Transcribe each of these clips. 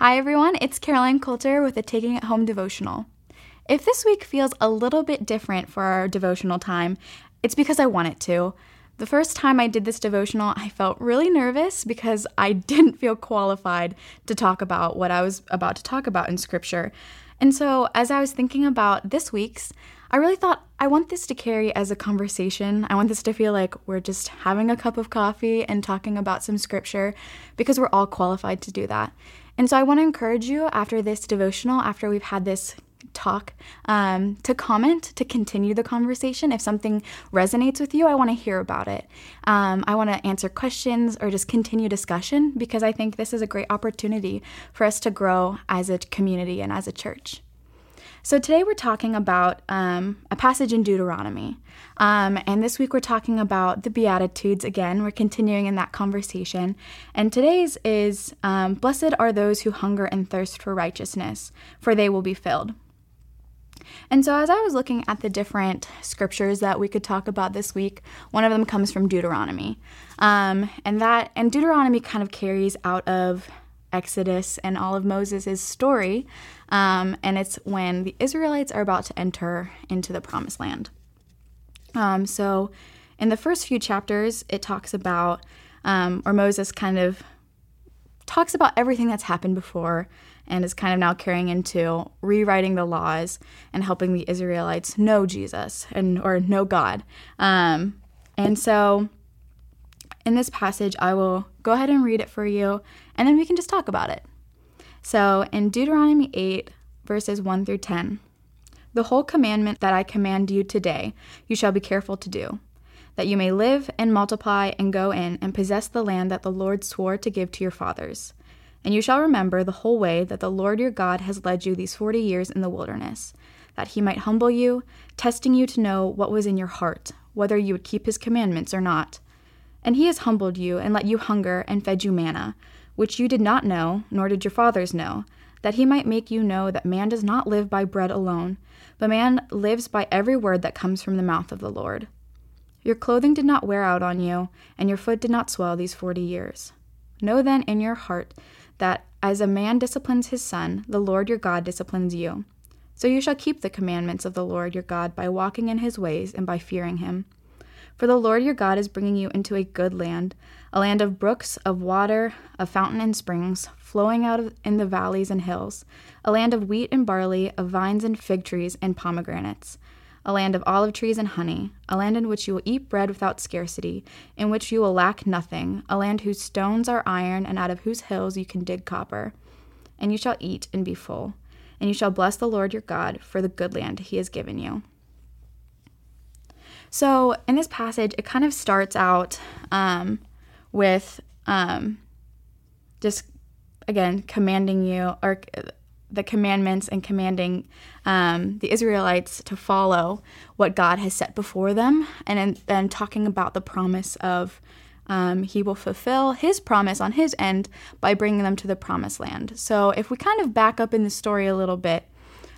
Hi, everyone. It's Caroline Coulter with a Taking It Home devotional. If this week feels a little bit different for our devotional time, it's because I want it to. The first time I did this devotional, I felt really nervous because I didn't feel qualified to talk about what I was about to talk about in Scripture. And so, as I was thinking about this week's, I really thought I want this to carry as a conversation. I want this to feel like we're just having a cup of coffee and talking about some scripture because we're all qualified to do that. And so I want to encourage you after this devotional, after we've had this talk, um, to comment, to continue the conversation. If something resonates with you, I want to hear about it. Um, I want to answer questions or just continue discussion because I think this is a great opportunity for us to grow as a community and as a church. So today we're talking about um, a passage in Deuteronomy. Um, and this week we're talking about the Beatitudes again. We're continuing in that conversation. And today's is um, Blessed are those who hunger and thirst for righteousness, for they will be filled. And so, as I was looking at the different scriptures that we could talk about this week, one of them comes from Deuteronomy, um, and that and Deuteronomy kind of carries out of Exodus and all of Moses' story. Um, and it's when the Israelites are about to enter into the promised land. Um, so, in the first few chapters, it talks about, um, or Moses kind of talks about everything that's happened before and is kind of now carrying into rewriting the laws and helping the Israelites know Jesus and or know God. Um, and so in this passage, I will go ahead and read it for you, and then we can just talk about it. So, in Deuteronomy 8, verses 1 through 10, the whole commandment that I command you today, you shall be careful to do, that you may live and multiply and go in and possess the land that the Lord swore to give to your fathers. And you shall remember the whole way that the Lord your God has led you these forty years in the wilderness, that he might humble you, testing you to know what was in your heart, whether you would keep his commandments or not. And he has humbled you and let you hunger and fed you manna, which you did not know, nor did your fathers know, that he might make you know that man does not live by bread alone, but man lives by every word that comes from the mouth of the Lord. Your clothing did not wear out on you, and your foot did not swell these forty years. Know then in your heart that as a man disciplines his son, the Lord your God disciplines you. So you shall keep the commandments of the Lord your God by walking in his ways and by fearing him. For the Lord your God is bringing you into a good land, a land of brooks, of water, of fountain and springs, flowing out of, in the valleys and hills, a land of wheat and barley, of vines and fig trees and pomegranates, a land of olive trees and honey, a land in which you will eat bread without scarcity, in which you will lack nothing, a land whose stones are iron, and out of whose hills you can dig copper. And you shall eat and be full, and you shall bless the Lord your God for the good land he has given you. So in this passage, it kind of starts out um, with um, just again commanding you or the commandments and commanding um, the Israelites to follow what God has set before them, and then talking about the promise of um, He will fulfill His promise on His end by bringing them to the promised land. So, if we kind of back up in the story a little bit,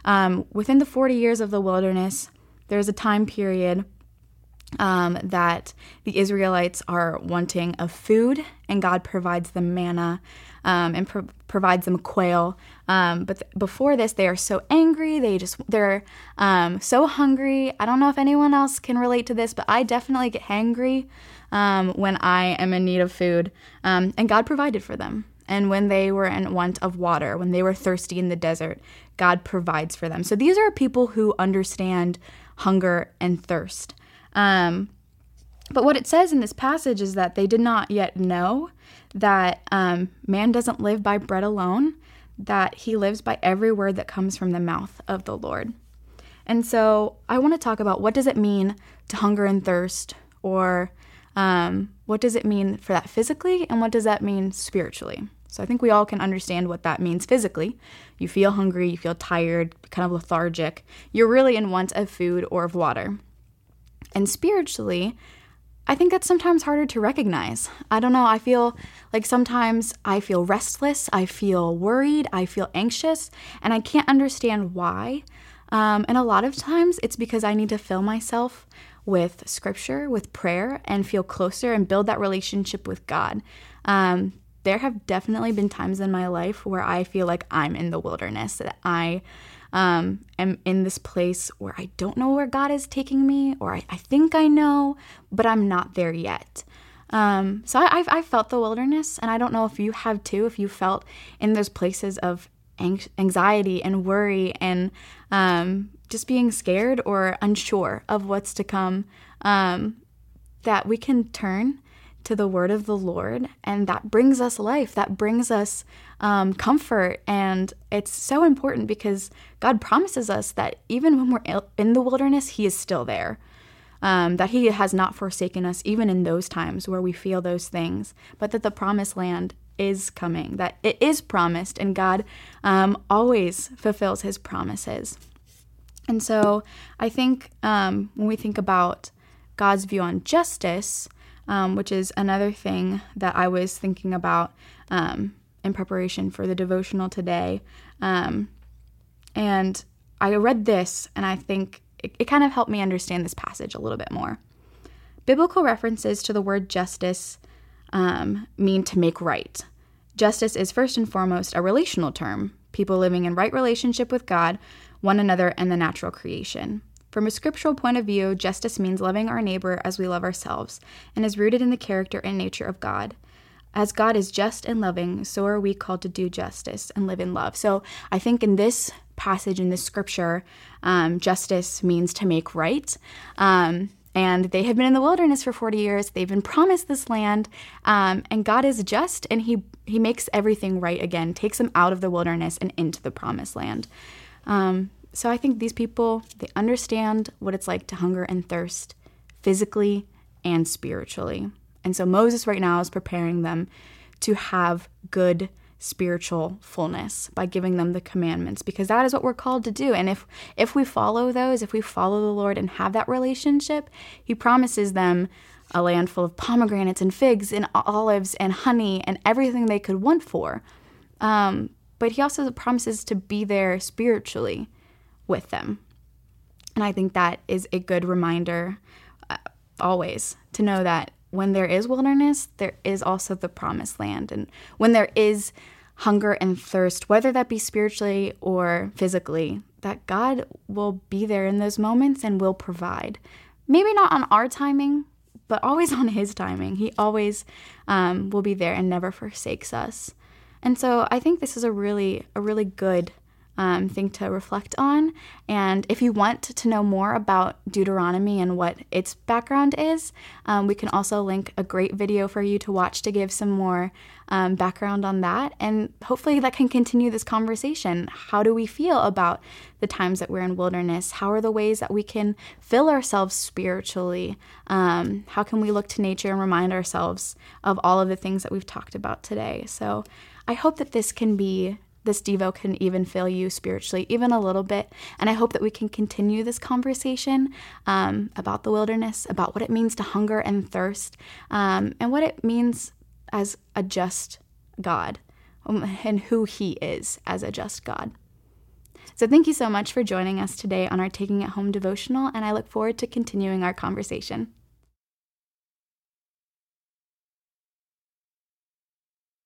um, within the 40 years of the wilderness, there's a time period um, that the Israelites are wanting of food, and God provides them manna um, and pro- provides them quail. Um, but th- before this, they are so angry. They just they're um, so hungry. I don't know if anyone else can relate to this, but I definitely get hangry um, when I am in need of food. Um, and God provided for them. And when they were in want of water, when they were thirsty in the desert, God provides for them. So these are people who understand hunger and thirst. Um, but what it says in this passage is that they did not yet know that um, man doesn't live by bread alone, that he lives by every word that comes from the mouth of the Lord. And so I want to talk about what does it mean to hunger and thirst, or um, what does it mean for that physically, and what does that mean spiritually? So I think we all can understand what that means physically. You feel hungry, you feel tired, kind of lethargic. You're really in want of food or of water. And spiritually, I think that's sometimes harder to recognize. I don't know, I feel like sometimes I feel restless, I feel worried, I feel anxious, and I can't understand why. Um, and a lot of times it's because I need to fill myself with scripture, with prayer, and feel closer and build that relationship with God. Um, there have definitely been times in my life where I feel like I'm in the wilderness, that I um, am in this place where I don't know where God is taking me, or I, I think I know, but I'm not there yet. Um, so I, I've, I've felt the wilderness, and I don't know if you have too, if you felt in those places of anxiety and worry and um, just being scared or unsure of what's to come, um, that we can turn to the word of the Lord, and that brings us life, that brings us um, comfort. And it's so important because God promises us that even when we're in the wilderness, He is still there. Um, that He has not forsaken us, even in those times where we feel those things, but that the promised land is coming, that it is promised, and God um, always fulfills His promises. And so I think um, when we think about God's view on justice, um, which is another thing that I was thinking about um, in preparation for the devotional today. Um, and I read this, and I think it, it kind of helped me understand this passage a little bit more. Biblical references to the word justice um, mean to make right. Justice is first and foremost a relational term, people living in right relationship with God, one another, and the natural creation. From a scriptural point of view, justice means loving our neighbor as we love ourselves and is rooted in the character and nature of God. As God is just and loving, so are we called to do justice and live in love. So I think in this passage, in this scripture, um, justice means to make right. Um, and they have been in the wilderness for 40 years. They've been promised this land, um, and God is just, and He He makes everything right again, takes them out of the wilderness and into the promised land. Um, so I think these people, they understand what it's like to hunger and thirst physically and spiritually. And so Moses right now is preparing them to have good spiritual fullness by giving them the commandments because that is what we're called to do. And if if we follow those, if we follow the Lord and have that relationship, he promises them a land full of pomegranates and figs and olives and honey and everything they could want for. Um, but he also promises to be there spiritually with them. And I think that is a good reminder uh, always to know that when there is wilderness, there is also the promised land. And when there is hunger and thirst, whether that be spiritually or physically, that God will be there in those moments and will provide. Maybe not on our timing, but always on His timing. He always um, will be there and never forsakes us. And so I think this is a really, a really good um, thing to reflect on. And if you want to know more about Deuteronomy and what its background is, um, we can also link a great video for you to watch to give some more um, background on that. And hopefully that can continue this conversation. How do we feel about the times that we're in wilderness? How are the ways that we can fill ourselves spiritually? Um, how can we look to nature and remind ourselves of all of the things that we've talked about today? So I hope that this can be this Devo can even fill you spiritually, even a little bit. And I hope that we can continue this conversation um, about the wilderness, about what it means to hunger and thirst, um, and what it means as a just God um, and who He is as a just God. So, thank you so much for joining us today on our Taking It Home devotional, and I look forward to continuing our conversation.